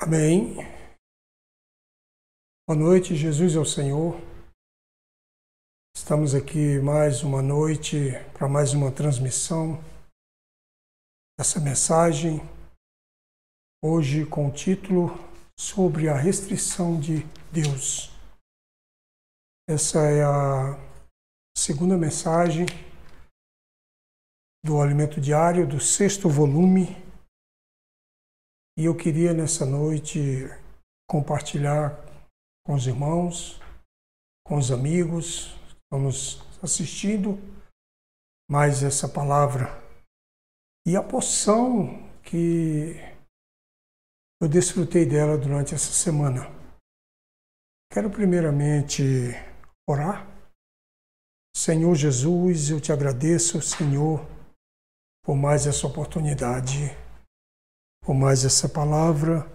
Amém. Boa noite, Jesus é o Senhor. Estamos aqui mais uma noite para mais uma transmissão dessa mensagem. Hoje com o título sobre a restrição de Deus. Essa é a segunda mensagem do Alimento Diário do sexto volume e eu queria nessa noite compartilhar com os irmãos, com os amigos nos assistindo, mais essa palavra e a poção que eu desfrutei dela durante essa semana. Quero primeiramente orar. Senhor Jesus, eu te agradeço, Senhor, por mais essa oportunidade por mais essa palavra.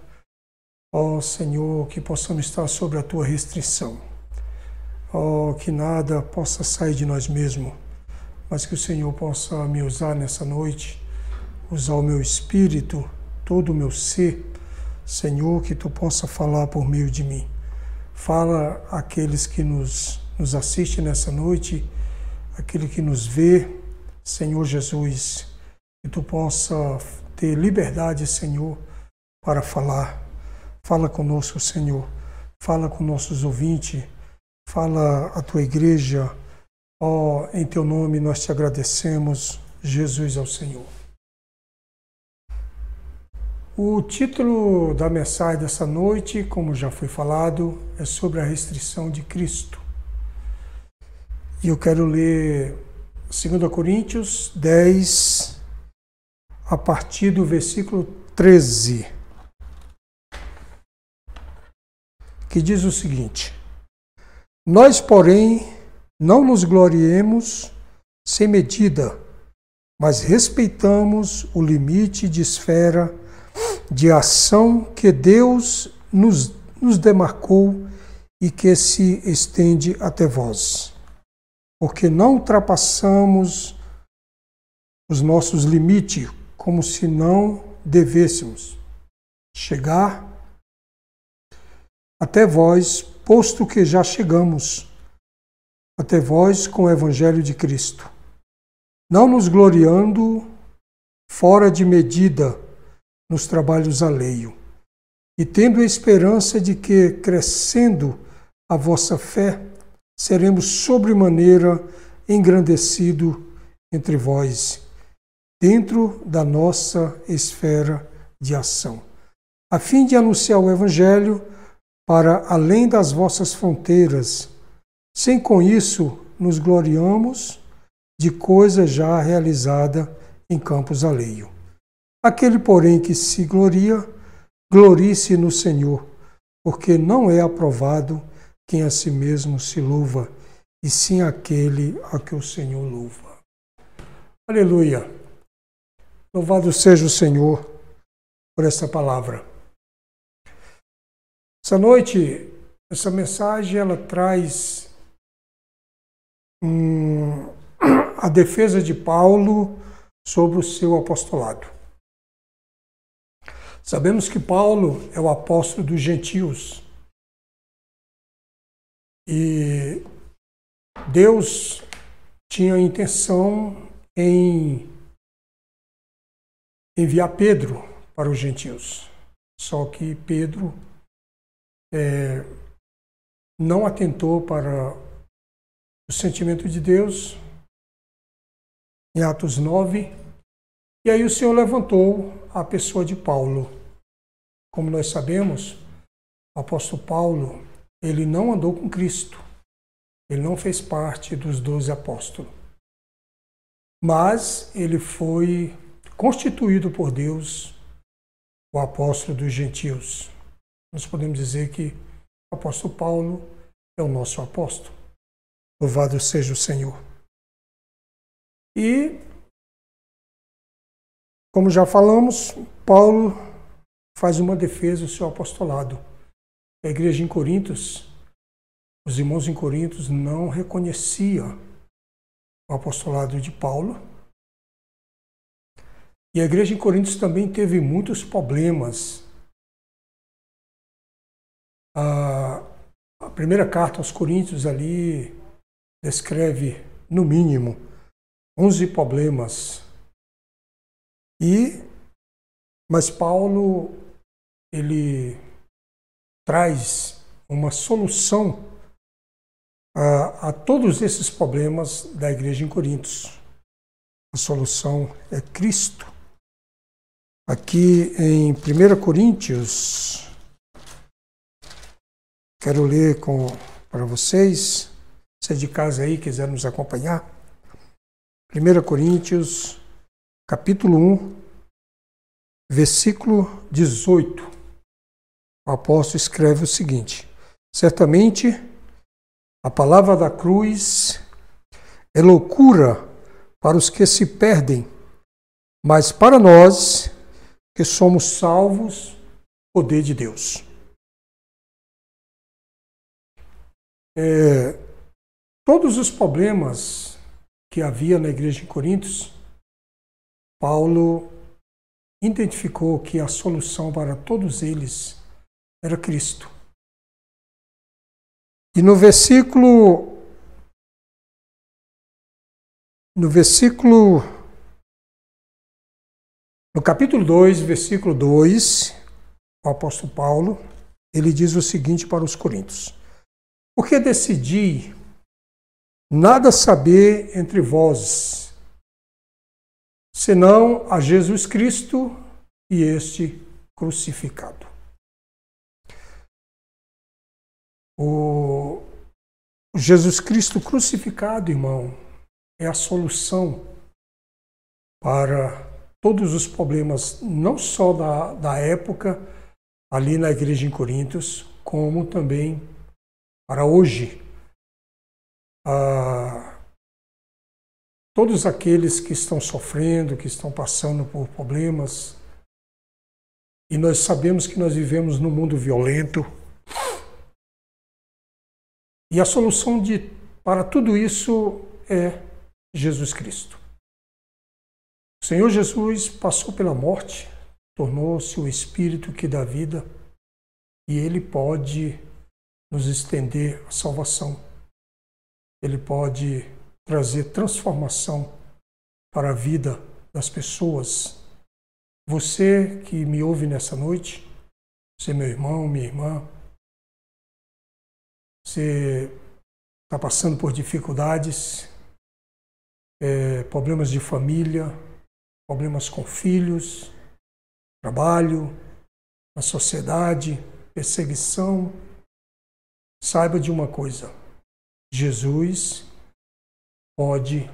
Ó oh, Senhor, que possamos estar sobre a tua restrição. Ó oh, que nada possa sair de nós mesmos, mas que o Senhor possa me usar nessa noite, usar o meu espírito, todo o meu ser. Senhor, que tu possa falar por meio de mim. Fala àqueles que nos, nos assistem nessa noite, aquele que nos vê, Senhor Jesus, que tu possa ter liberdade, Senhor, para falar. Fala conosco, Senhor. Fala com nossos ouvintes. Fala a tua igreja. Ó, oh, em teu nome nós te agradecemos. Jesus ao Senhor. O título da mensagem dessa noite, como já foi falado, é sobre a restrição de Cristo. E eu quero ler 2 Coríntios 10, a partir do versículo 13, que diz o seguinte: Nós, porém, não nos gloriemos sem medida, mas respeitamos o limite de esfera de ação que Deus nos, nos demarcou e que se estende até vós. Porque não ultrapassamos os nossos limites como se não devêssemos chegar até vós, posto que já chegamos até vós com o Evangelho de Cristo, não nos gloriando fora de medida nos trabalhos alheio, e tendo a esperança de que, crescendo a vossa fé, seremos sobremaneira engrandecido entre vós dentro da nossa esfera de ação, a fim de anunciar o Evangelho para além das vossas fronteiras, sem com isso nos gloriamos de coisa já realizada em campos alheio. Aquele, porém, que se gloria, glorie-se no Senhor, porque não é aprovado quem a si mesmo se louva, e sim aquele a que o Senhor louva. Aleluia! Louvado seja o Senhor por essa palavra. Essa noite, essa mensagem, ela traz a defesa de Paulo sobre o seu apostolado. Sabemos que Paulo é o apóstolo dos gentios. E Deus tinha a intenção em enviar Pedro para os gentios. Só que Pedro é, não atentou para o sentimento de Deus, em Atos 9, e aí o Senhor levantou a pessoa de Paulo. Como nós sabemos, o apóstolo Paulo, ele não andou com Cristo, ele não fez parte dos doze apóstolos, mas ele foi constituído por Deus o apóstolo dos gentios. Nós podemos dizer que o apóstolo Paulo é o nosso apóstolo. Louvado seja o Senhor. E, como já falamos, Paulo faz uma defesa do seu apostolado. A igreja em Corintos, os irmãos em Corintos não reconheciam o apostolado de Paulo e a igreja em Coríntios também teve muitos problemas A, a primeira carta aos Coríntios ali descreve, no mínimo, 11 problemas. E mas Paulo ele traz uma solução a, a todos esses problemas da igreja em Coríntios. A solução é Cristo. Aqui em 1 Coríntios, quero ler com, para vocês, se é de casa aí quiser nos acompanhar. 1 Coríntios, capítulo 1, versículo 18. O apóstolo escreve o seguinte: Certamente a palavra da cruz é loucura para os que se perdem, mas para nós que somos salvos, poder de Deus. É, todos os problemas que havia na igreja de Coríntios, Paulo identificou que a solução para todos eles era Cristo. E no versículo no versículo no capítulo 2, versículo 2, o apóstolo Paulo, ele diz o seguinte para os coríntios: Porque decidi nada saber entre vós, senão a Jesus Cristo e este crucificado. O Jesus Cristo crucificado, irmão, é a solução para todos os problemas, não só da, da época ali na igreja em Coríntios, como também para hoje. Ah, todos aqueles que estão sofrendo, que estão passando por problemas, e nós sabemos que nós vivemos num mundo violento, e a solução de, para tudo isso é Jesus Cristo. O Senhor Jesus passou pela morte, tornou-se o Espírito que dá vida e ele pode nos estender a salvação. Ele pode trazer transformação para a vida das pessoas. Você que me ouve nessa noite, você, meu irmão, minha irmã, você está passando por dificuldades, é, problemas de família, problemas com filhos, trabalho, na sociedade, perseguição. Saiba de uma coisa: Jesus pode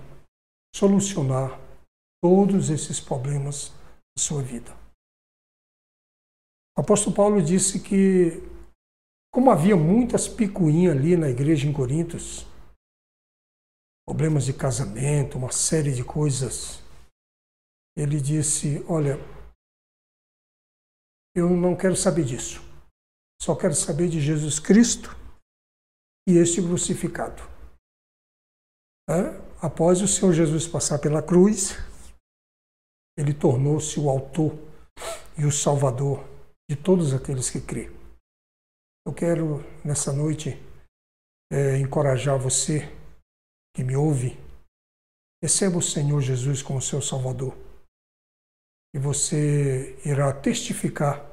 solucionar todos esses problemas da sua vida. O apóstolo Paulo disse que como havia muitas picuinhas ali na igreja em Corintos, problemas de casamento, uma série de coisas, ele disse: Olha, eu não quero saber disso, só quero saber de Jesus Cristo e este crucificado. Após o Senhor Jesus passar pela cruz, ele tornou-se o autor e o salvador de todos aqueles que crêem. Eu quero, nessa noite, é, encorajar você que me ouve. Receba o Senhor Jesus como seu Salvador. E você irá testificar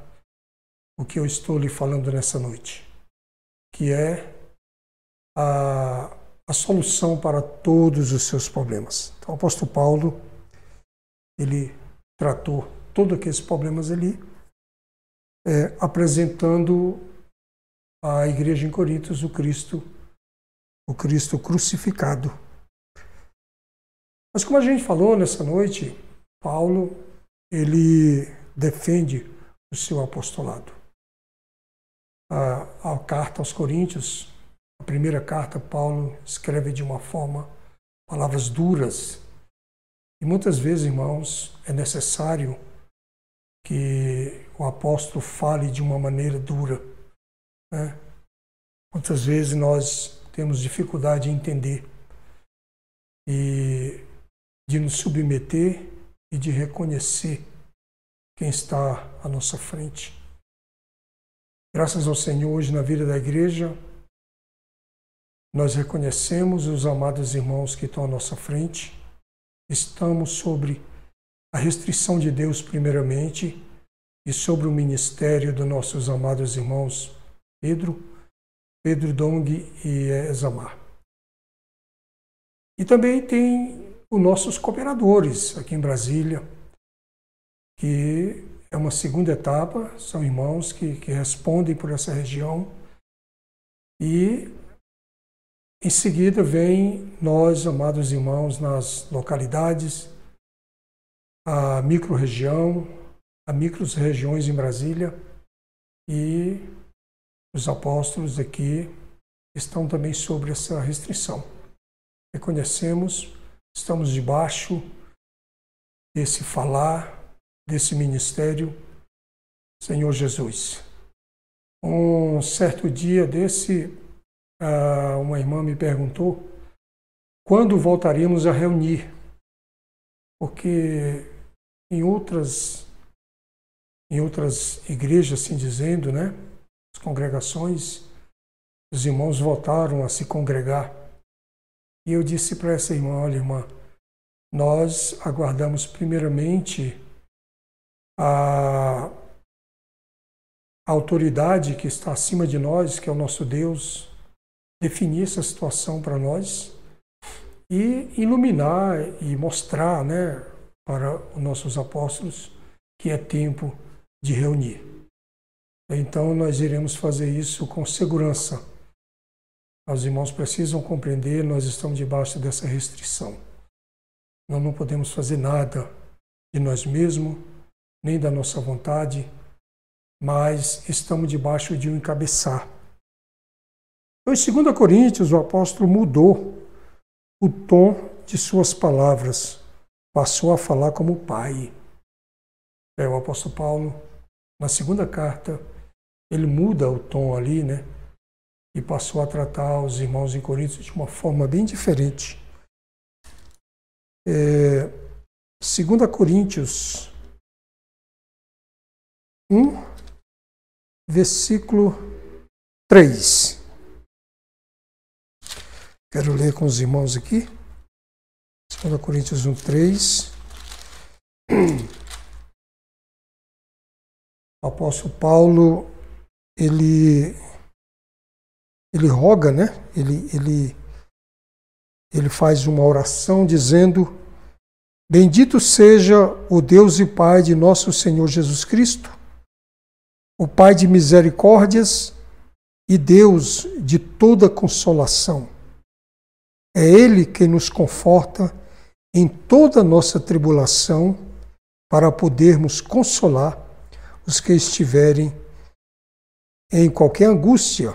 o que eu estou lhe falando nessa noite, que é a, a solução para todos os seus problemas. Então, o apóstolo Paulo, ele tratou todos aqueles problemas ali, é, apresentando a igreja em Corintos o Cristo, o Cristo crucificado. Mas como a gente falou nessa noite, Paulo ele defende o seu apostolado. A, a carta aos Coríntios, a primeira carta, Paulo escreve de uma forma, palavras duras. E muitas vezes, irmãos, é necessário que o apóstolo fale de uma maneira dura né? Muitas vezes nós temos dificuldade em entender e de nos submeter e de reconhecer quem está à nossa frente. Graças ao Senhor, hoje na vida da igreja, nós reconhecemos os amados irmãos que estão à nossa frente, estamos sobre a restrição de Deus, primeiramente, e sobre o ministério dos nossos amados irmãos Pedro, Pedro Dong e Ezamar. E também tem os nossos cooperadores aqui em Brasília, que é uma segunda etapa, são irmãos que, que respondem por essa região. E em seguida vem nós, amados irmãos, nas localidades, a micro-região, a micro-regiões em Brasília e os apóstolos aqui estão também sobre essa restrição. Reconhecemos, estamos debaixo desse falar, desse ministério, Senhor Jesus. Um certo dia desse, uma irmã me perguntou quando voltaríamos a reunir, porque em outras em outras igrejas, assim dizendo, né, as congregações, os irmãos voltaram a se congregar. E eu disse para essa irmã, olha, irmã, nós aguardamos primeiramente a autoridade que está acima de nós, que é o nosso Deus, definir essa situação para nós e iluminar e mostrar né, para os nossos apóstolos que é tempo de reunir. Então nós iremos fazer isso com segurança. Os irmãos precisam compreender, nós estamos debaixo dessa restrição. Nós não podemos fazer nada de nós mesmos, nem da nossa vontade, mas estamos debaixo de um encabeçar. Então, em 2 Coríntios, o apóstolo mudou o tom de suas palavras, passou a falar como pai. É, o apóstolo Paulo, na segunda carta, ele muda o tom ali, né? E passou a tratar os irmãos em Coríntios de uma forma bem diferente. É, 2 Coríntios 1, versículo 3. Quero ler com os irmãos aqui. 2 Coríntios 1, 3. O apóstolo Paulo, ele, ele roga, né? Ele, ele, ele faz uma oração dizendo: Bendito seja o Deus e Pai de nosso Senhor Jesus Cristo o Pai de misericórdias e Deus de toda consolação. É Ele que nos conforta em toda nossa tribulação, para podermos consolar os que estiverem em qualquer angústia,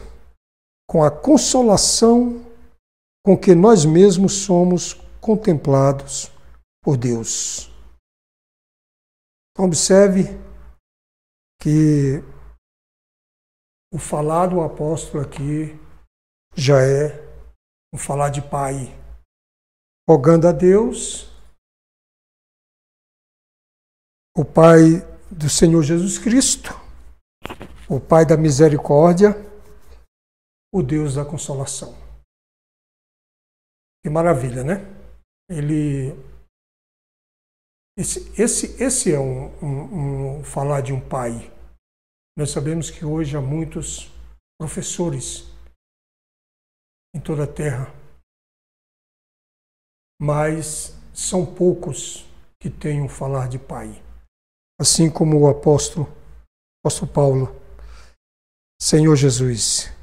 com a consolação com que nós mesmos somos contemplados por Deus. Então, observe que o falar do apóstolo aqui já é um falar de pai, rogando a Deus, o Pai do Senhor Jesus Cristo, o Pai da misericórdia, o Deus da consolação. Que maravilha, né? Ele. Esse, esse, esse é um, um, um falar de um pai. Nós sabemos que hoje há muitos professores em toda a terra, mas são poucos que tenham falar de Pai. Assim como o apóstolo, apóstolo Paulo, Senhor Jesus.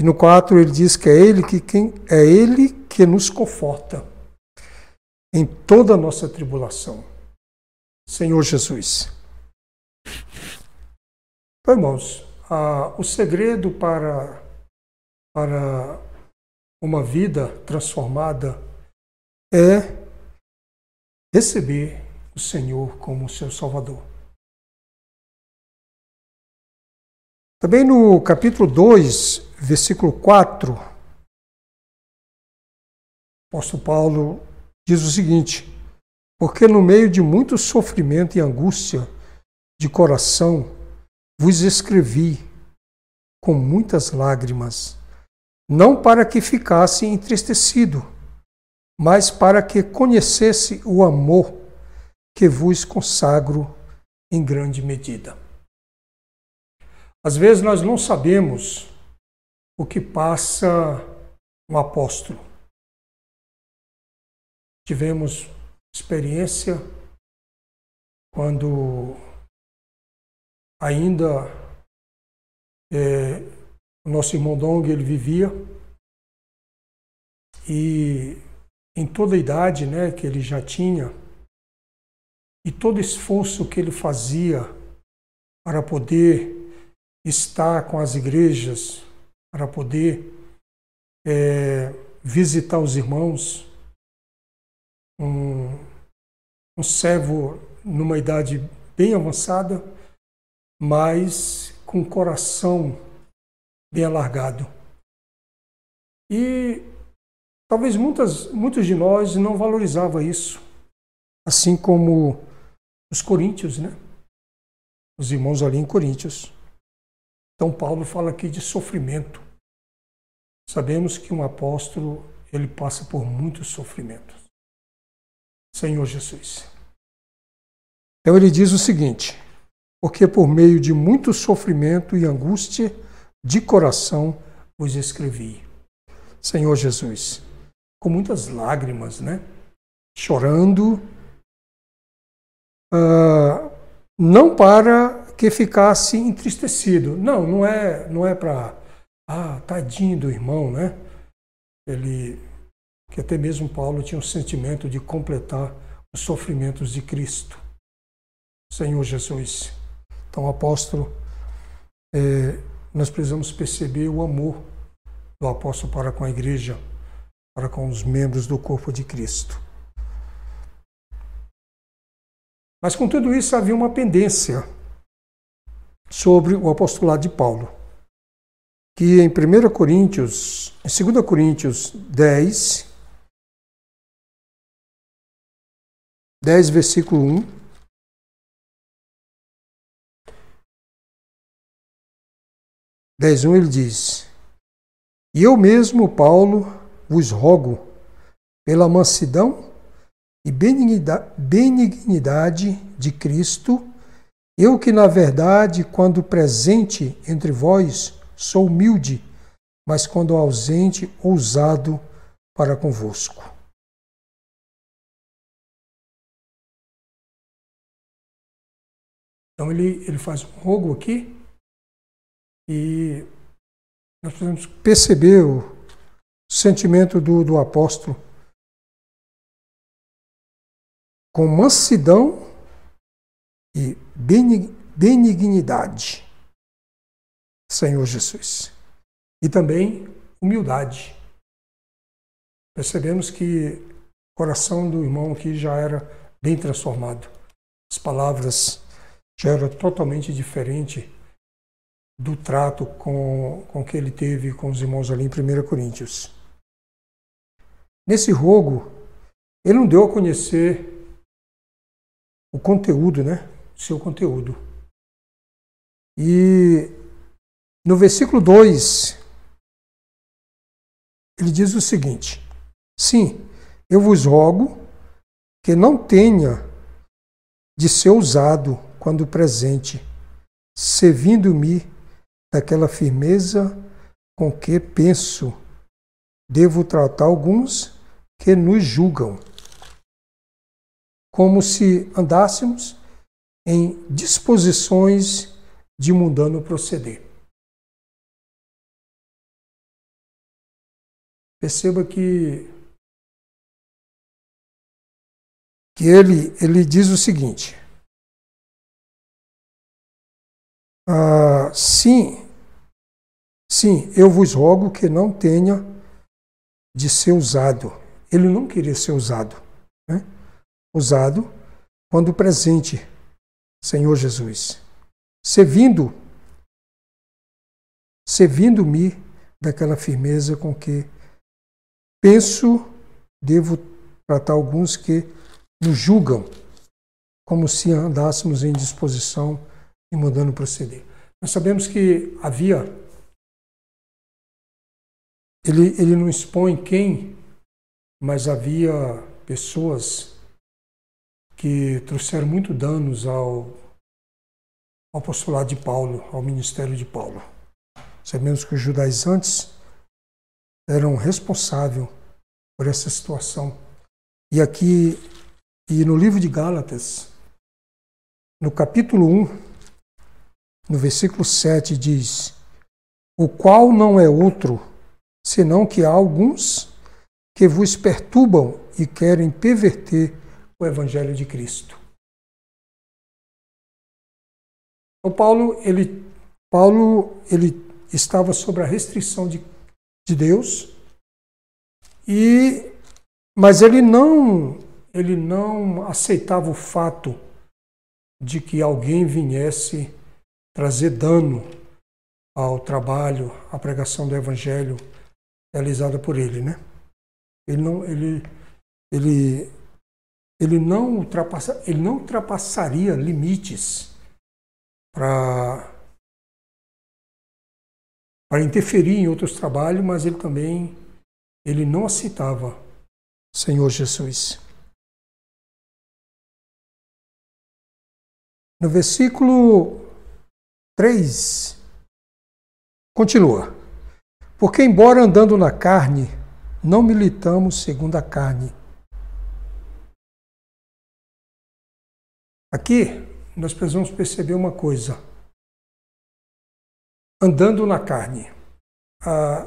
E no 4 ele diz que é ele que quem é ele que nos conforta em toda a nossa tribulação. Senhor Jesus. Então, irmãos, o segredo para, para uma vida transformada é receber o Senhor como seu Salvador. Também no capítulo 2, versículo 4, o apóstolo Paulo diz o seguinte: Porque no meio de muito sofrimento e angústia de coração, vos escrevi com muitas lágrimas, não para que ficasse entristecido, mas para que conhecesse o amor que vos consagro em grande medida. Às vezes nós não sabemos o que passa um apóstolo. Tivemos experiência quando ainda é, o nosso irmão Dong ele vivia e em toda a idade né, que ele já tinha e todo esforço que ele fazia para poder estar com as igrejas, para poder é, visitar os irmãos, um, um servo numa idade bem avançada, mas com o coração bem alargado. E talvez muitas, muitos de nós não valorizava isso, assim como os coríntios, né? Os irmãos ali em Coríntios. Então Paulo fala aqui de sofrimento. Sabemos que um apóstolo ele passa por muitos sofrimentos. Senhor Jesus. Então ele diz o seguinte: porque por meio de muito sofrimento e angústia de coração vos escrevi. Senhor Jesus, com muitas lágrimas, né? Chorando, uh, não para que ficasse entristecido. Não, não é, não é para ah, tadinho do irmão, né? Ele, que até mesmo Paulo tinha o sentimento de completar os sofrimentos de Cristo. Senhor Jesus. Então, apóstolo, é, nós precisamos perceber o amor do apóstolo para com a igreja, para com os membros do corpo de Cristo. Mas com tudo isso havia uma pendência sobre o apostolado de Paulo que em 1 Coríntios, em 2 Coríntios 10, 10, versículo 1, Dez um ele diz: E eu mesmo, Paulo, vos rogo pela mansidão e benignidade de Cristo, eu que na verdade, quando presente entre vós, Sou humilde, mas quando ausente, ousado para convosco. Então ele, ele faz um rogo aqui e nós precisamos perceber o sentimento do, do apóstolo com mansidão e benignidade. Senhor Jesus. E também humildade. Percebemos que o coração do irmão aqui já era bem transformado. As palavras já eram totalmente diferentes do trato com, com que ele teve com os irmãos ali em 1 Coríntios. Nesse rogo, ele não deu a conhecer o conteúdo, né? Seu conteúdo. E no versículo 2, ele diz o seguinte: Sim, eu vos rogo que não tenha de ser usado quando presente, servindo-me daquela firmeza com que penso, devo tratar alguns que nos julgam, como se andássemos em disposições de mundano proceder. Perceba que, que ele, ele diz o seguinte: ah, sim, sim, eu vos rogo que não tenha de ser usado. Ele não queria ser usado, né? Usado quando presente, Senhor Jesus, servindo, servindo-me daquela firmeza com que Penso, devo tratar alguns que nos julgam como se andássemos em disposição e mandando proceder. Nós sabemos que havia ele, ele não expõe quem, mas havia pessoas que trouxeram muito danos ao, apostolado de Paulo, ao ministério de Paulo. Sabemos que os judaizantes eram responsáveis por essa situação. E aqui, e no livro de Gálatas, no capítulo 1, no versículo 7, diz: O qual não é outro, senão que há alguns que vos perturbam e querem perverter o evangelho de Cristo. O Paulo, ele, Paulo, ele estava sob a restrição de, de Deus, e, mas ele não, ele não aceitava o fato de que alguém viesse trazer dano ao trabalho, à pregação do evangelho realizada por ele, né? Ele não, ele, ele, ele não, ultrapassa, ele não ultrapassaria limites para interferir em outros trabalhos, mas ele também ele não aceitava Senhor Jesus. No versículo 3, continua. Porque, embora andando na carne, não militamos segundo a carne. Aqui, nós precisamos perceber uma coisa. Andando na carne, ah,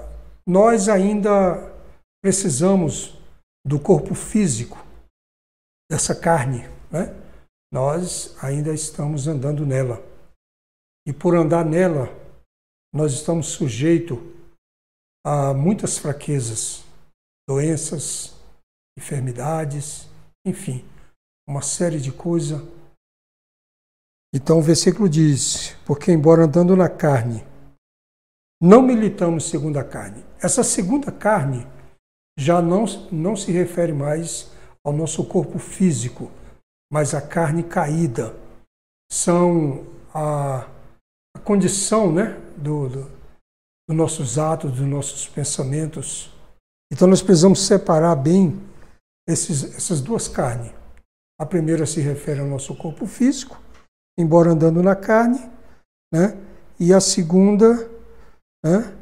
nós ainda precisamos do corpo físico, dessa carne, né? Nós ainda estamos andando nela. E por andar nela, nós estamos sujeitos a muitas fraquezas, doenças, enfermidades, enfim, uma série de coisas. Então o versículo diz: Porque, embora andando na carne, não militamos segundo a carne. Essa segunda carne já não, não se refere mais ao nosso corpo físico, mas à carne caída. São a, a condição né, do, do, dos nossos atos, dos nossos pensamentos. Então nós precisamos separar bem esses, essas duas carnes. A primeira se refere ao nosso corpo físico, embora andando na carne, né? e a segunda, né?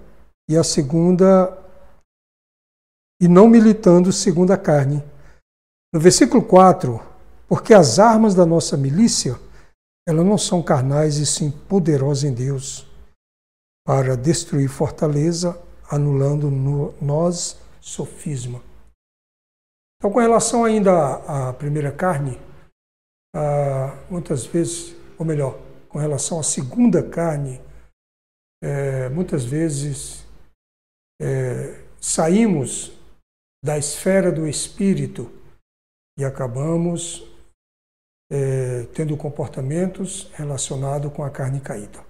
e a segunda e não militando segundo a carne. No versículo 4, porque as armas da nossa milícia, elas não são carnais e sim poderosas em Deus, para destruir fortaleza, anulando no nós sofisma. Então, com relação ainda à primeira carne, muitas vezes, ou melhor, com relação à segunda carne, é, muitas vezes é, saímos da esfera do espírito e acabamos é, tendo comportamentos relacionados com a carne caída.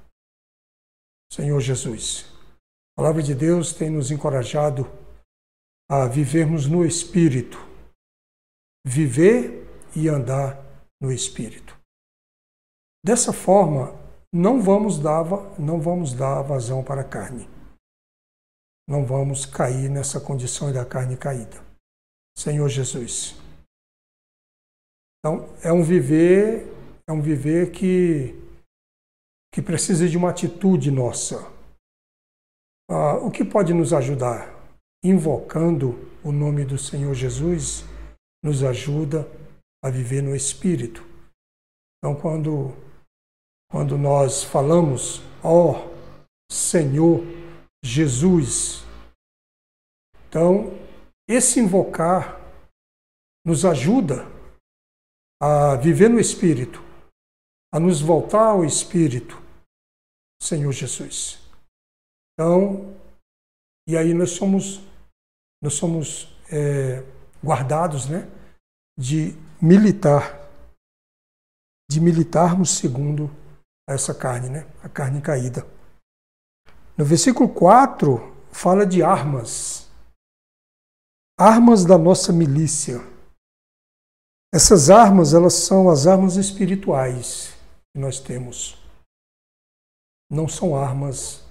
Senhor Jesus, a palavra de Deus tem nos encorajado a vivermos no espírito, viver e andar no espírito. Dessa forma, não vamos dar, não vamos dar vazão para a carne não vamos cair nessa condição da carne caída. Senhor Jesus. Então, é um viver, é um viver que, que precisa de uma atitude nossa. Ah, o que pode nos ajudar? Invocando o nome do Senhor Jesus, nos ajuda a viver no Espírito. Então, quando, quando nós falamos, ó oh, Senhor Jesus, então, esse invocar nos ajuda a viver no Espírito, a nos voltar ao Espírito, Senhor Jesus. Então, e aí nós somos, nós somos é, guardados, né, de militar, de militarmos segundo essa carne, né, a carne caída. No versículo 4 fala de armas armas da nossa milícia. Essas armas, elas são as armas espirituais que nós temos. Não são armas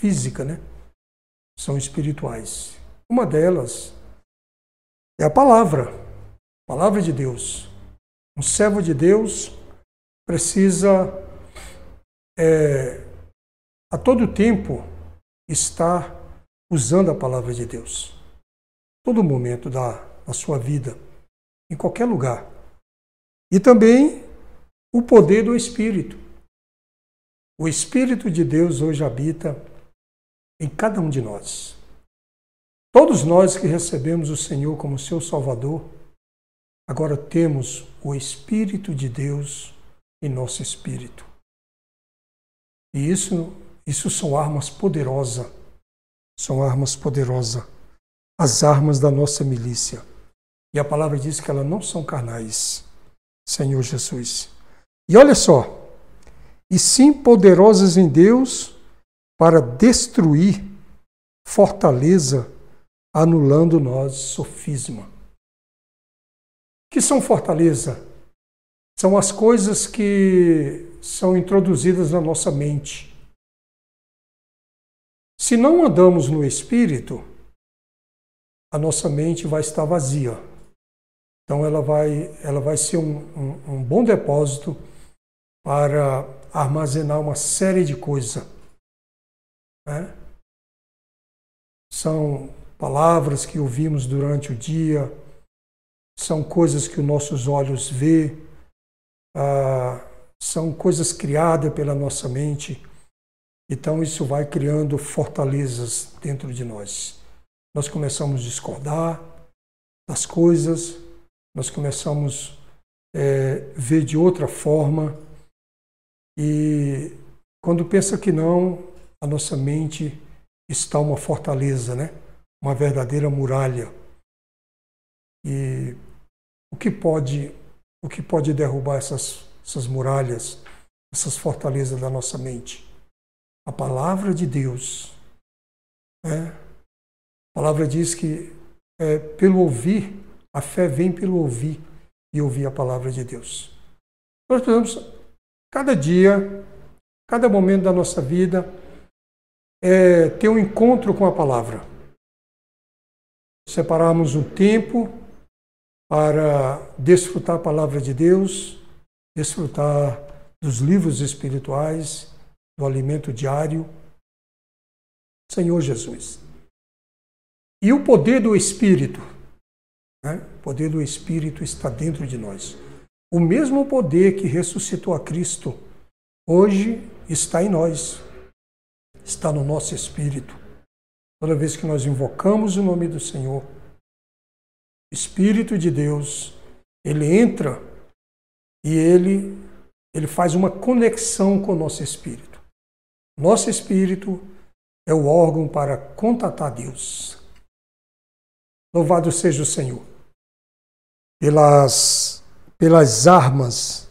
físicas, né? são espirituais. Uma delas é a palavra, a palavra de Deus. Um servo de Deus precisa é, a todo tempo estar usando a palavra de Deus. Todo momento da, da sua vida, em qualquer lugar. E também o poder do Espírito. O Espírito de Deus hoje habita em cada um de nós. Todos nós que recebemos o Senhor como seu Salvador, agora temos o Espírito de Deus em nosso espírito. E isso, isso são armas poderosas. São armas poderosas. As armas da nossa milícia. E a palavra diz que elas não são carnais, Senhor Jesus. E olha só, e sim poderosas em Deus para destruir fortaleza, anulando nós sofisma. Que são fortaleza? São as coisas que são introduzidas na nossa mente. Se não andamos no Espírito, a nossa mente vai estar vazia. Então ela vai, ela vai ser um, um, um bom depósito para armazenar uma série de coisas. Né? São palavras que ouvimos durante o dia, são coisas que os nossos olhos vê, ah, são coisas criadas pela nossa mente. Então isso vai criando fortalezas dentro de nós. Nós começamos a discordar das coisas, nós começamos a é, ver de outra forma e quando pensa que não, a nossa mente está uma fortaleza, né? Uma verdadeira muralha. E o que pode o que pode derrubar essas, essas muralhas, essas fortalezas da nossa mente? A palavra de Deus. Né? A palavra diz que é, pelo ouvir, a fé vem pelo ouvir e ouvir a palavra de Deus. Nós precisamos, cada dia, cada momento da nossa vida, é, ter um encontro com a palavra. Separarmos um tempo para desfrutar a palavra de Deus, desfrutar dos livros espirituais, do alimento diário. Senhor Jesus. E o poder do Espírito. Né? O poder do Espírito está dentro de nós. O mesmo poder que ressuscitou a Cristo hoje está em nós, está no nosso espírito. Toda vez que nós invocamos o nome do Senhor, Espírito de Deus, ele entra e ele, ele faz uma conexão com o nosso espírito. Nosso espírito é o órgão para contatar Deus. Louvado seja o Senhor pelas, pelas armas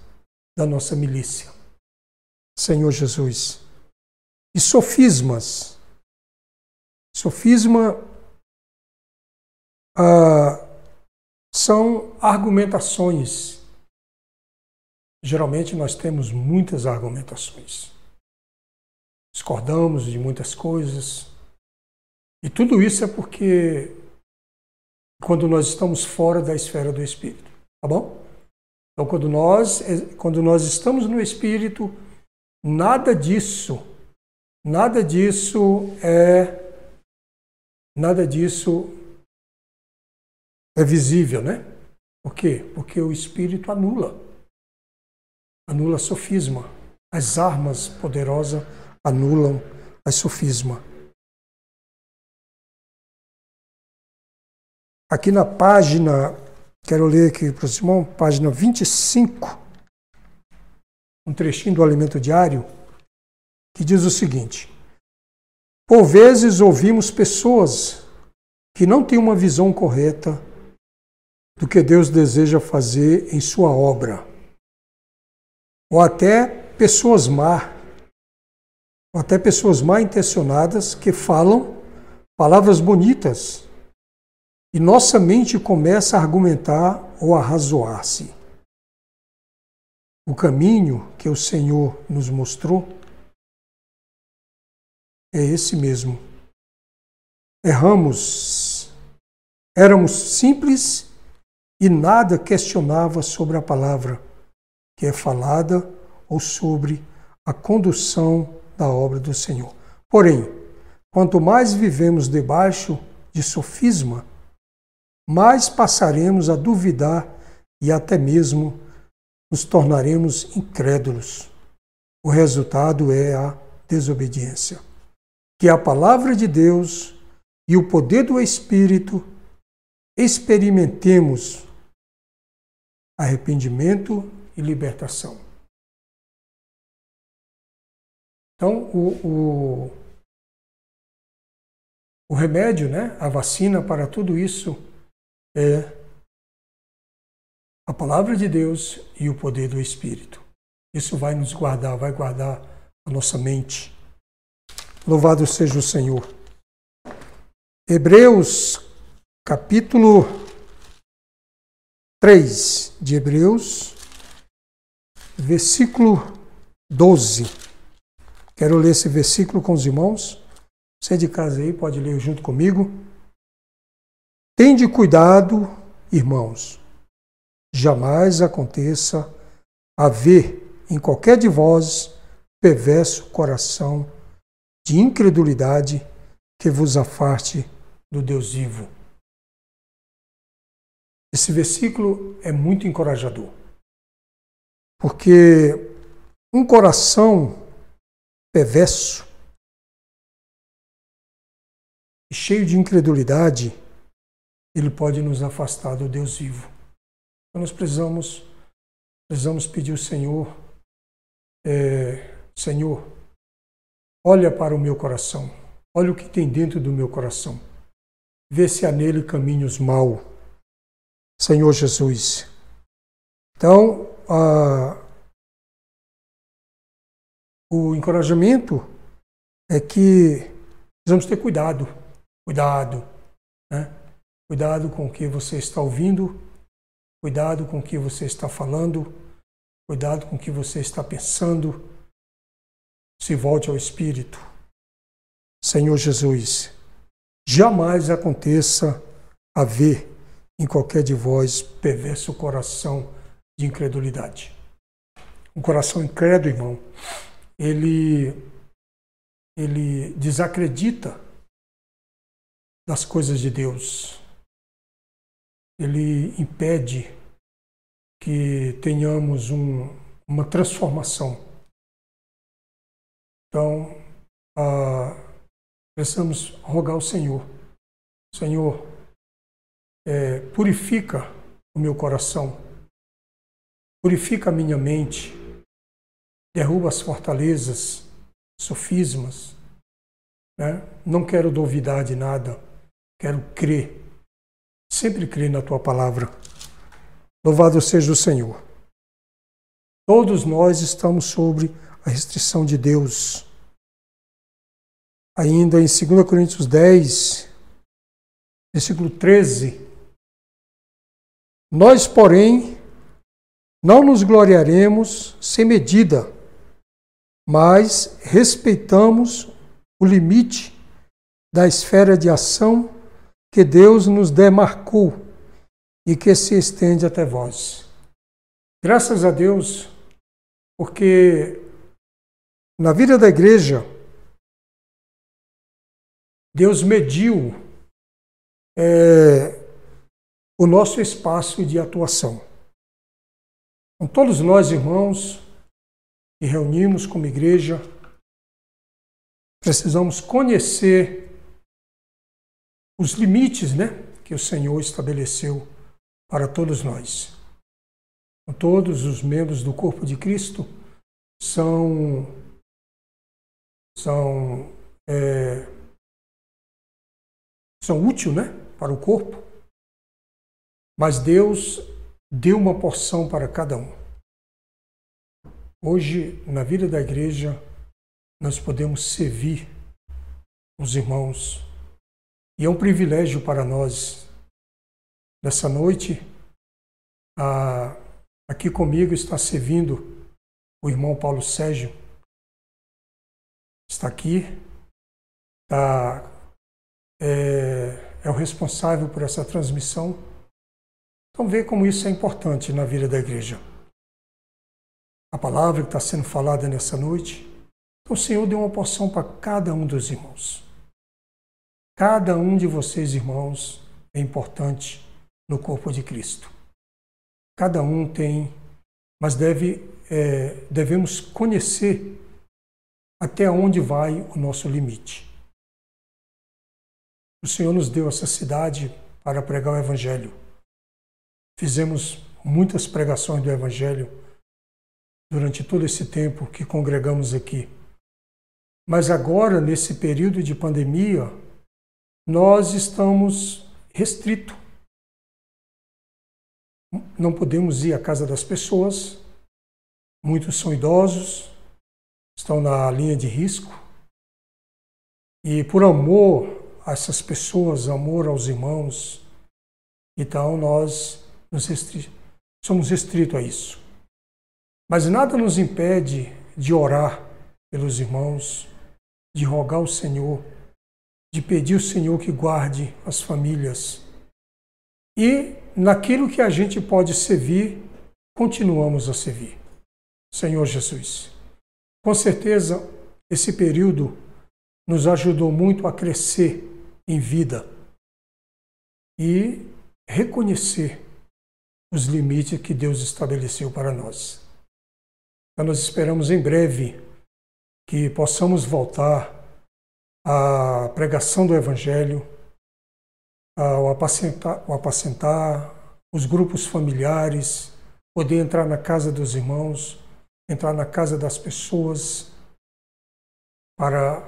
da nossa milícia. Senhor Jesus. E sofismas. Sofisma ah, são argumentações. Geralmente nós temos muitas argumentações. Discordamos de muitas coisas. E tudo isso é porque quando nós estamos fora da esfera do espírito, tá bom? Então quando nós quando nós estamos no espírito, nada disso, nada disso é nada disso é visível, né? Por quê? Porque o espírito anula. Anula sofisma. As armas poderosas anulam a sofisma. Aqui na página, quero ler aqui para o Simão, página 25, um trechinho do alimento diário, que diz o seguinte: Por vezes ouvimos pessoas que não têm uma visão correta do que Deus deseja fazer em sua obra. Ou até pessoas má, ou até pessoas mal intencionadas que falam palavras bonitas e nossa mente começa a argumentar ou a razoar-se. O caminho que o Senhor nos mostrou é esse mesmo. erramos, éramos simples e nada questionava sobre a palavra que é falada ou sobre a condução da obra do Senhor. Porém, quanto mais vivemos debaixo de sofisma, mais passaremos a duvidar e até mesmo nos tornaremos incrédulos. O resultado é a desobediência. Que a palavra de Deus e o poder do Espírito experimentemos arrependimento e libertação. Então, o, o, o remédio, né, a vacina para tudo isso é a palavra de Deus e o poder do Espírito. Isso vai nos guardar, vai guardar a nossa mente. Louvado seja o Senhor. Hebreus, capítulo 3 de Hebreus, versículo 12. Quero ler esse versículo com os irmãos. Você de casa aí pode ler junto comigo. Tende cuidado, irmãos, jamais aconteça haver em qualquer de vós perverso coração de incredulidade que vos afaste do Deus vivo. Esse versículo é muito encorajador, porque um coração perverso e cheio de incredulidade, ele pode nos afastar do Deus vivo. Então nós precisamos, precisamos pedir ao Senhor, é, Senhor, olha para o meu coração, olha o que tem dentro do meu coração, vê se há nele caminhos mal. Senhor Jesus. Então, a, o encorajamento é que precisamos ter cuidado, cuidado, né? cuidado com o que você está ouvindo, Cuidado com o que você está falando, cuidado com o que você está pensando. Se volte ao Espírito. Senhor Jesus, jamais aconteça haver em qualquer de vós perverso coração de incredulidade. Um coração incrédulo, irmão, ele, ele desacredita das coisas de Deus ele impede que tenhamos um, uma transformação. Então, ah, precisamos rogar ao Senhor: Senhor, é, purifica o meu coração, purifica a minha mente, derruba as fortalezas, sofismas. Né? Não quero duvidar de nada, quero crer sempre crer na tua palavra. Louvado seja o Senhor. Todos nós estamos sobre a restrição de Deus. Ainda em 2 Coríntios 10, versículo 13. Nós, porém, não nos gloriaremos sem medida, mas respeitamos o limite da esfera de ação que Deus nos demarcou e que se estende até vós. Graças a Deus, porque na vida da igreja, Deus mediu é, o nosso espaço de atuação. Com todos nós, irmãos, que reunimos como igreja, precisamos conhecer os limites né, que o Senhor estabeleceu para todos nós. Todos os membros do corpo de Cristo são, são, é, são úteis né, para o corpo, mas Deus deu uma porção para cada um. Hoje, na vida da igreja, nós podemos servir os irmãos e é um privilégio para nós. Nessa noite, aqui comigo está servindo o irmão Paulo Sérgio. Está aqui, está é, é o responsável por essa transmissão. Então, vê como isso é importante na vida da igreja. A palavra que está sendo falada nessa noite, então, o Senhor deu uma porção para cada um dos irmãos. Cada um de vocês, irmãos, é importante no corpo de Cristo. Cada um tem, mas deve, é, devemos conhecer até onde vai o nosso limite. O Senhor nos deu essa cidade para pregar o Evangelho. Fizemos muitas pregações do Evangelho durante todo esse tempo que congregamos aqui. Mas agora, nesse período de pandemia, nós estamos restritos. Não podemos ir à casa das pessoas, muitos são idosos, estão na linha de risco. E por amor a essas pessoas, amor aos irmãos, então nós nos restri somos restritos a isso. Mas nada nos impede de orar pelos irmãos, de rogar ao Senhor, de pedir ao Senhor que guarde as famílias. E naquilo que a gente pode servir, continuamos a servir. Senhor Jesus. Com certeza, esse período nos ajudou muito a crescer em vida e reconhecer os limites que Deus estabeleceu para nós. Então, nós esperamos em breve que possamos voltar à pregação do Evangelho, ao apacentar, ao apacentar os grupos familiares, poder entrar na casa dos irmãos, entrar na casa das pessoas para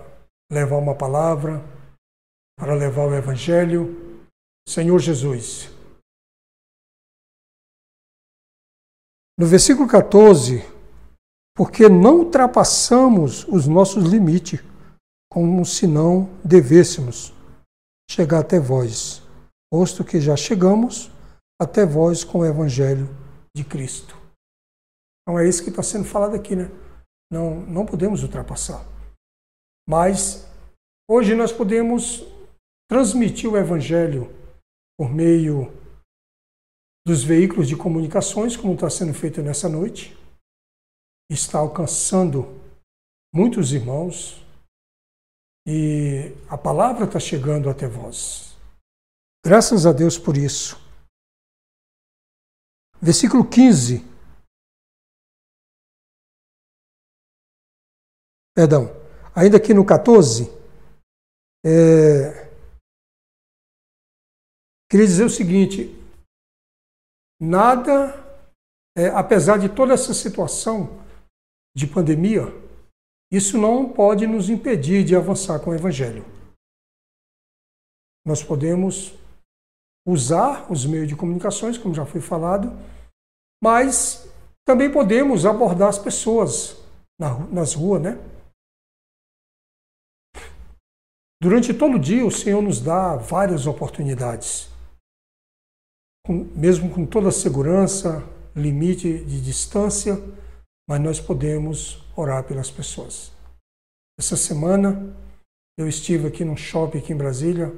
levar uma palavra, para levar o Evangelho. Senhor Jesus. No versículo 14, porque não ultrapassamos os nossos limites, como se não devêssemos chegar até vós, posto que já chegamos até vós com o Evangelho de Cristo. Então é isso que está sendo falado aqui, né? Não, não podemos ultrapassar. Mas hoje nós podemos transmitir o Evangelho por meio dos veículos de comunicações, como está sendo feito nessa noite está alcançando muitos irmãos e a palavra está chegando até vós. Graças a Deus por isso. Versículo 15. Perdão, ainda aqui no 14, é, queria dizer o seguinte: nada, é, apesar de toda essa situação, de pandemia, isso não pode nos impedir de avançar com o Evangelho. Nós podemos usar os meios de comunicações, como já foi falado, mas também podemos abordar as pessoas nas ruas, né? Durante todo o dia, o Senhor nos dá várias oportunidades, mesmo com toda a segurança, limite de distância mas nós podemos orar pelas pessoas. Essa semana eu estive aqui num shopping aqui em Brasília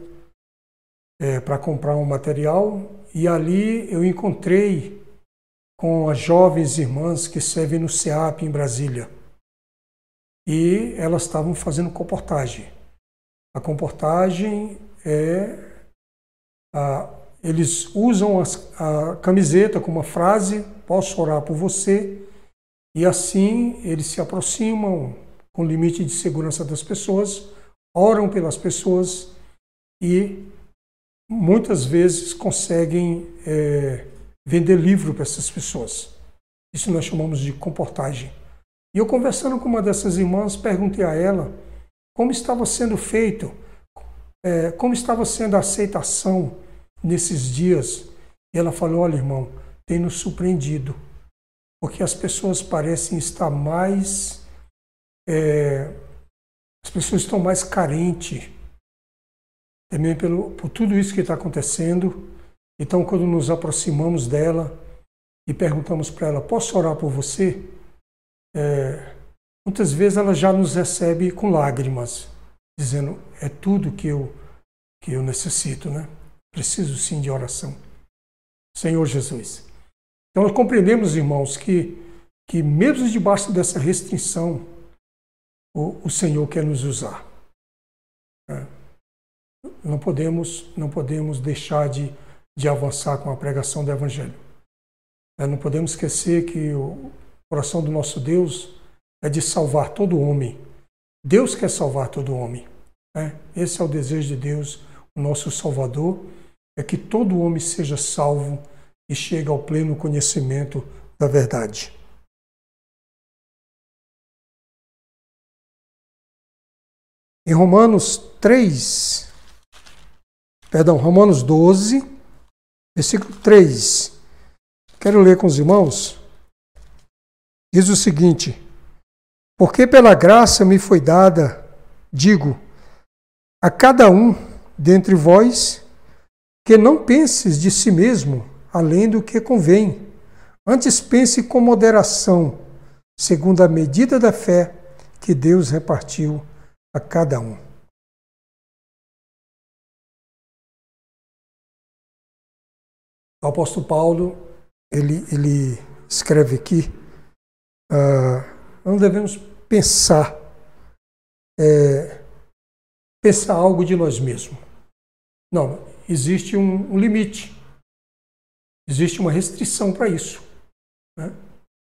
é, para comprar um material e ali eu encontrei com as jovens irmãs que servem no SEAP em Brasília. E elas estavam fazendo comportagem. A comportagem é. A, eles usam a, a camiseta com uma frase: Posso orar por você? E assim eles se aproximam com o limite de segurança das pessoas, oram pelas pessoas e muitas vezes conseguem é, vender livro para essas pessoas. Isso nós chamamos de comportagem. E eu conversando com uma dessas irmãs, perguntei a ela como estava sendo feito, é, como estava sendo a aceitação nesses dias. E ela falou: olha, irmão, tem nos surpreendido porque as pessoas parecem estar mais. É, as pessoas estão mais carentes, também pelo, por tudo isso que está acontecendo. Então, quando nos aproximamos dela e perguntamos para ela: Posso orar por você? É, muitas vezes ela já nos recebe com lágrimas, dizendo: É tudo que eu que eu necessito, né? Preciso sim de oração. Senhor Jesus. Então nós compreendemos, irmãos, que, que mesmo debaixo dessa restrição, o, o Senhor quer nos usar. É. Não podemos, não podemos deixar de, de avançar com a pregação do Evangelho. É, não podemos esquecer que o coração do nosso Deus é de salvar todo homem. Deus quer salvar todo homem. Né? Esse é o desejo de Deus, o nosso Salvador, é que todo homem seja salvo e chegue ao pleno conhecimento da verdade. Em Romanos 3, perdão, Romanos 12, versículo 3, quero ler com os irmãos, diz o seguinte: Porque pela graça me foi dada, digo, a cada um dentre vós, que não penses de si mesmo além do que convém. Antes pense com moderação, segundo a medida da fé que Deus repartiu a cada um. O apóstolo Paulo, ele, ele escreve aqui, uh, não devemos pensar, é, pensar algo de nós mesmos. Não, existe um, um limite, existe uma restrição para isso. Né?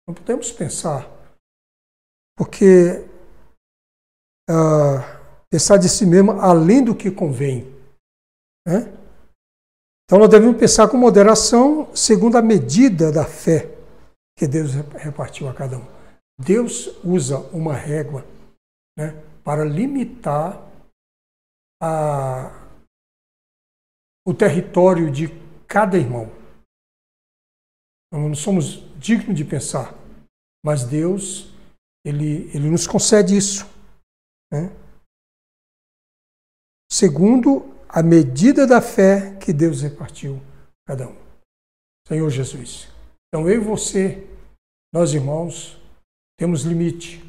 Não podemos pensar, porque uh, pensar de si mesmo além do que convém. Né? Então nós devemos pensar com moderação segundo a medida da fé que Deus repartiu a cada um. Deus usa uma régua né, para limitar a, o território de cada irmão. Nós não somos dignos de pensar, mas Deus, ele, ele nos concede isso. Né? Segundo a medida da fé que Deus repartiu a cada um. Senhor Jesus. Então eu e você, nós irmãos, temos limite.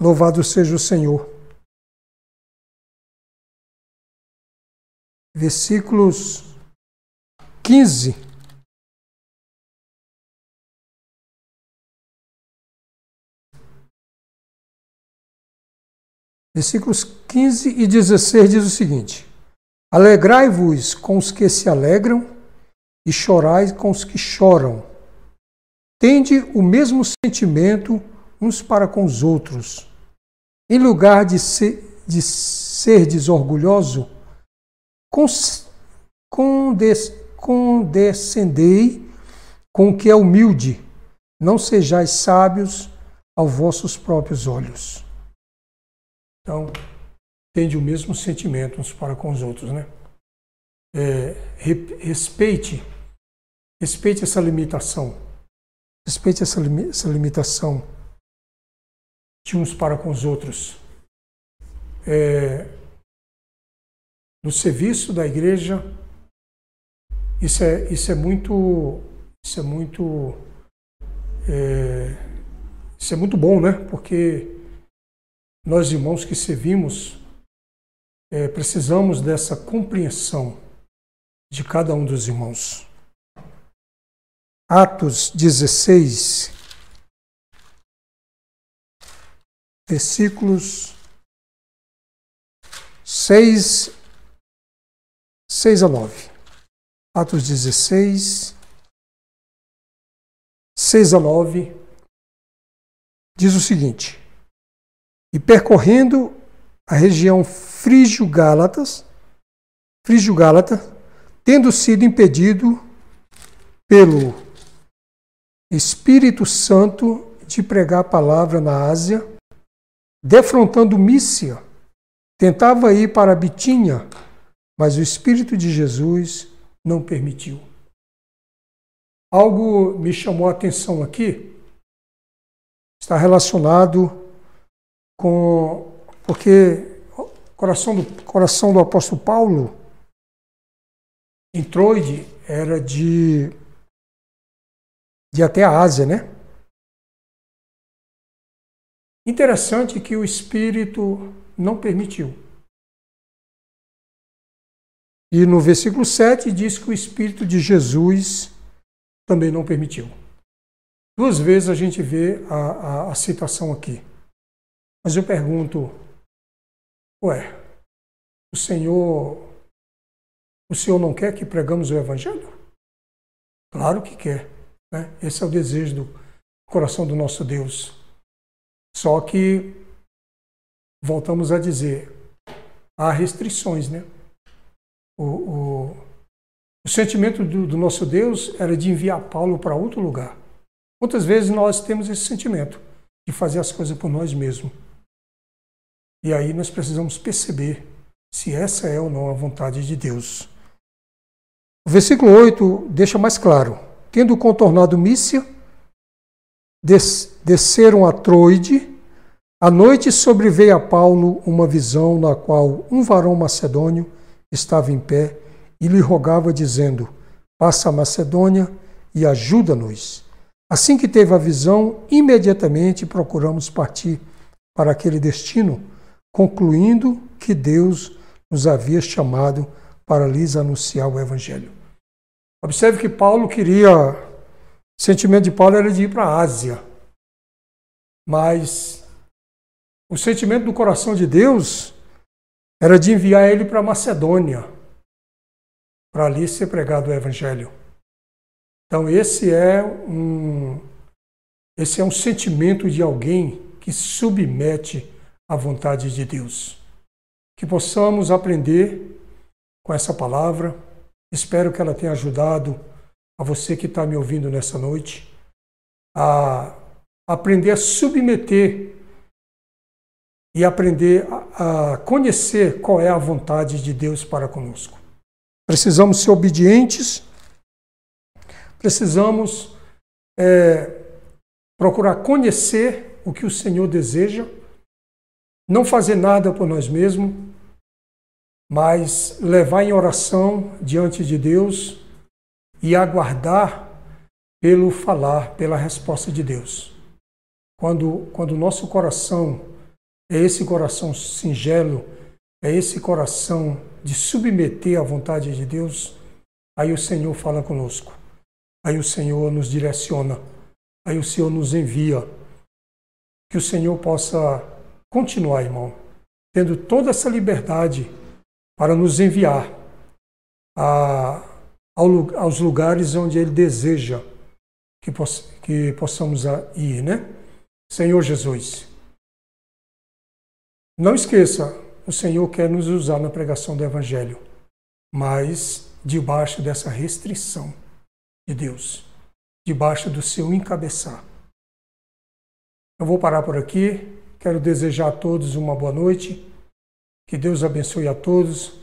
Louvado seja o Senhor. Versículos 15 Versículos 15 e 16 diz o seguinte: Alegrai-vos com os que se alegram e chorai com os que choram. Tende o mesmo sentimento uns para com os outros. Em lugar de ser, de ser desorgulhoso, condescendei com o que é humilde. Não sejais sábios aos vossos próprios olhos. Então, tende o mesmo sentimento uns para com os outros, né? É, respeite, respeite essa limitação, respeite essa, essa limitação de uns para com os outros. É, no serviço da igreja, isso é, isso é muito, isso é muito, é, isso é muito bom, né? Porque nós, irmãos que servimos, é, precisamos dessa compreensão de cada um dos irmãos. Atos 16, versículos 6, 6 a 9. Atos 16, 6 a 9, diz o seguinte: e percorrendo a região frígio-gálatas, frígio-gálata, tendo sido impedido pelo Espírito Santo de pregar a palavra na Ásia, defrontando Mícia, tentava ir para Bitínia, mas o Espírito de Jesus não permitiu. Algo me chamou a atenção aqui, está relacionado com porque o coração do coração do apóstolo Paulo em Troide era de de até a Ásia, né? Interessante que o espírito não permitiu. E no versículo 7 diz que o Espírito de Jesus também não permitiu. Duas vezes a gente vê a, a, a citação aqui. Mas eu pergunto, ué, o Senhor, o Senhor não quer que pregamos o Evangelho? Claro que quer. Né? Esse é o desejo do coração do nosso Deus. Só que, voltamos a dizer, há restrições, né? O, o, o sentimento do, do nosso Deus era de enviar Paulo para outro lugar. Quantas vezes nós temos esse sentimento de fazer as coisas por nós mesmos? E aí nós precisamos perceber se essa é ou não a vontade de Deus. O versículo 8 deixa mais claro: tendo contornado Mícia, des desceram a Troide. À noite sobreveio a Paulo uma visão na qual um varão macedônio estava em pé e lhe rogava, dizendo: Passa a Macedônia e ajuda-nos. Assim que teve a visão, imediatamente procuramos partir para aquele destino, concluindo que Deus nos havia chamado para lhes anunciar o Evangelho. Observe que Paulo queria, o sentimento de Paulo era de ir para a Ásia, mas o sentimento do coração de Deus era de enviar ele para Macedônia, para ali ser pregado o Evangelho. Então esse é um esse é um sentimento de alguém que submete à vontade de Deus. Que possamos aprender com essa palavra. Espero que ela tenha ajudado a você que está me ouvindo nessa noite a aprender a submeter e aprender a, conhecer qual é a vontade de Deus para conosco. Precisamos ser obedientes, precisamos é, procurar conhecer o que o Senhor deseja, não fazer nada por nós mesmos, mas levar em oração diante de Deus e aguardar pelo falar, pela resposta de Deus. Quando, quando o nosso coração é esse coração singelo, é esse coração de submeter à vontade de Deus. Aí o Senhor fala conosco. Aí o Senhor nos direciona. Aí o Senhor nos envia. Que o Senhor possa continuar, irmão, tendo toda essa liberdade para nos enviar a, aos lugares onde Ele deseja que, poss, que possamos ir, né? Senhor Jesus. Não esqueça, o Senhor quer nos usar na pregação do Evangelho, mas debaixo dessa restrição de Deus, debaixo do seu encabeçar. Eu vou parar por aqui. Quero desejar a todos uma boa noite. Que Deus abençoe a todos.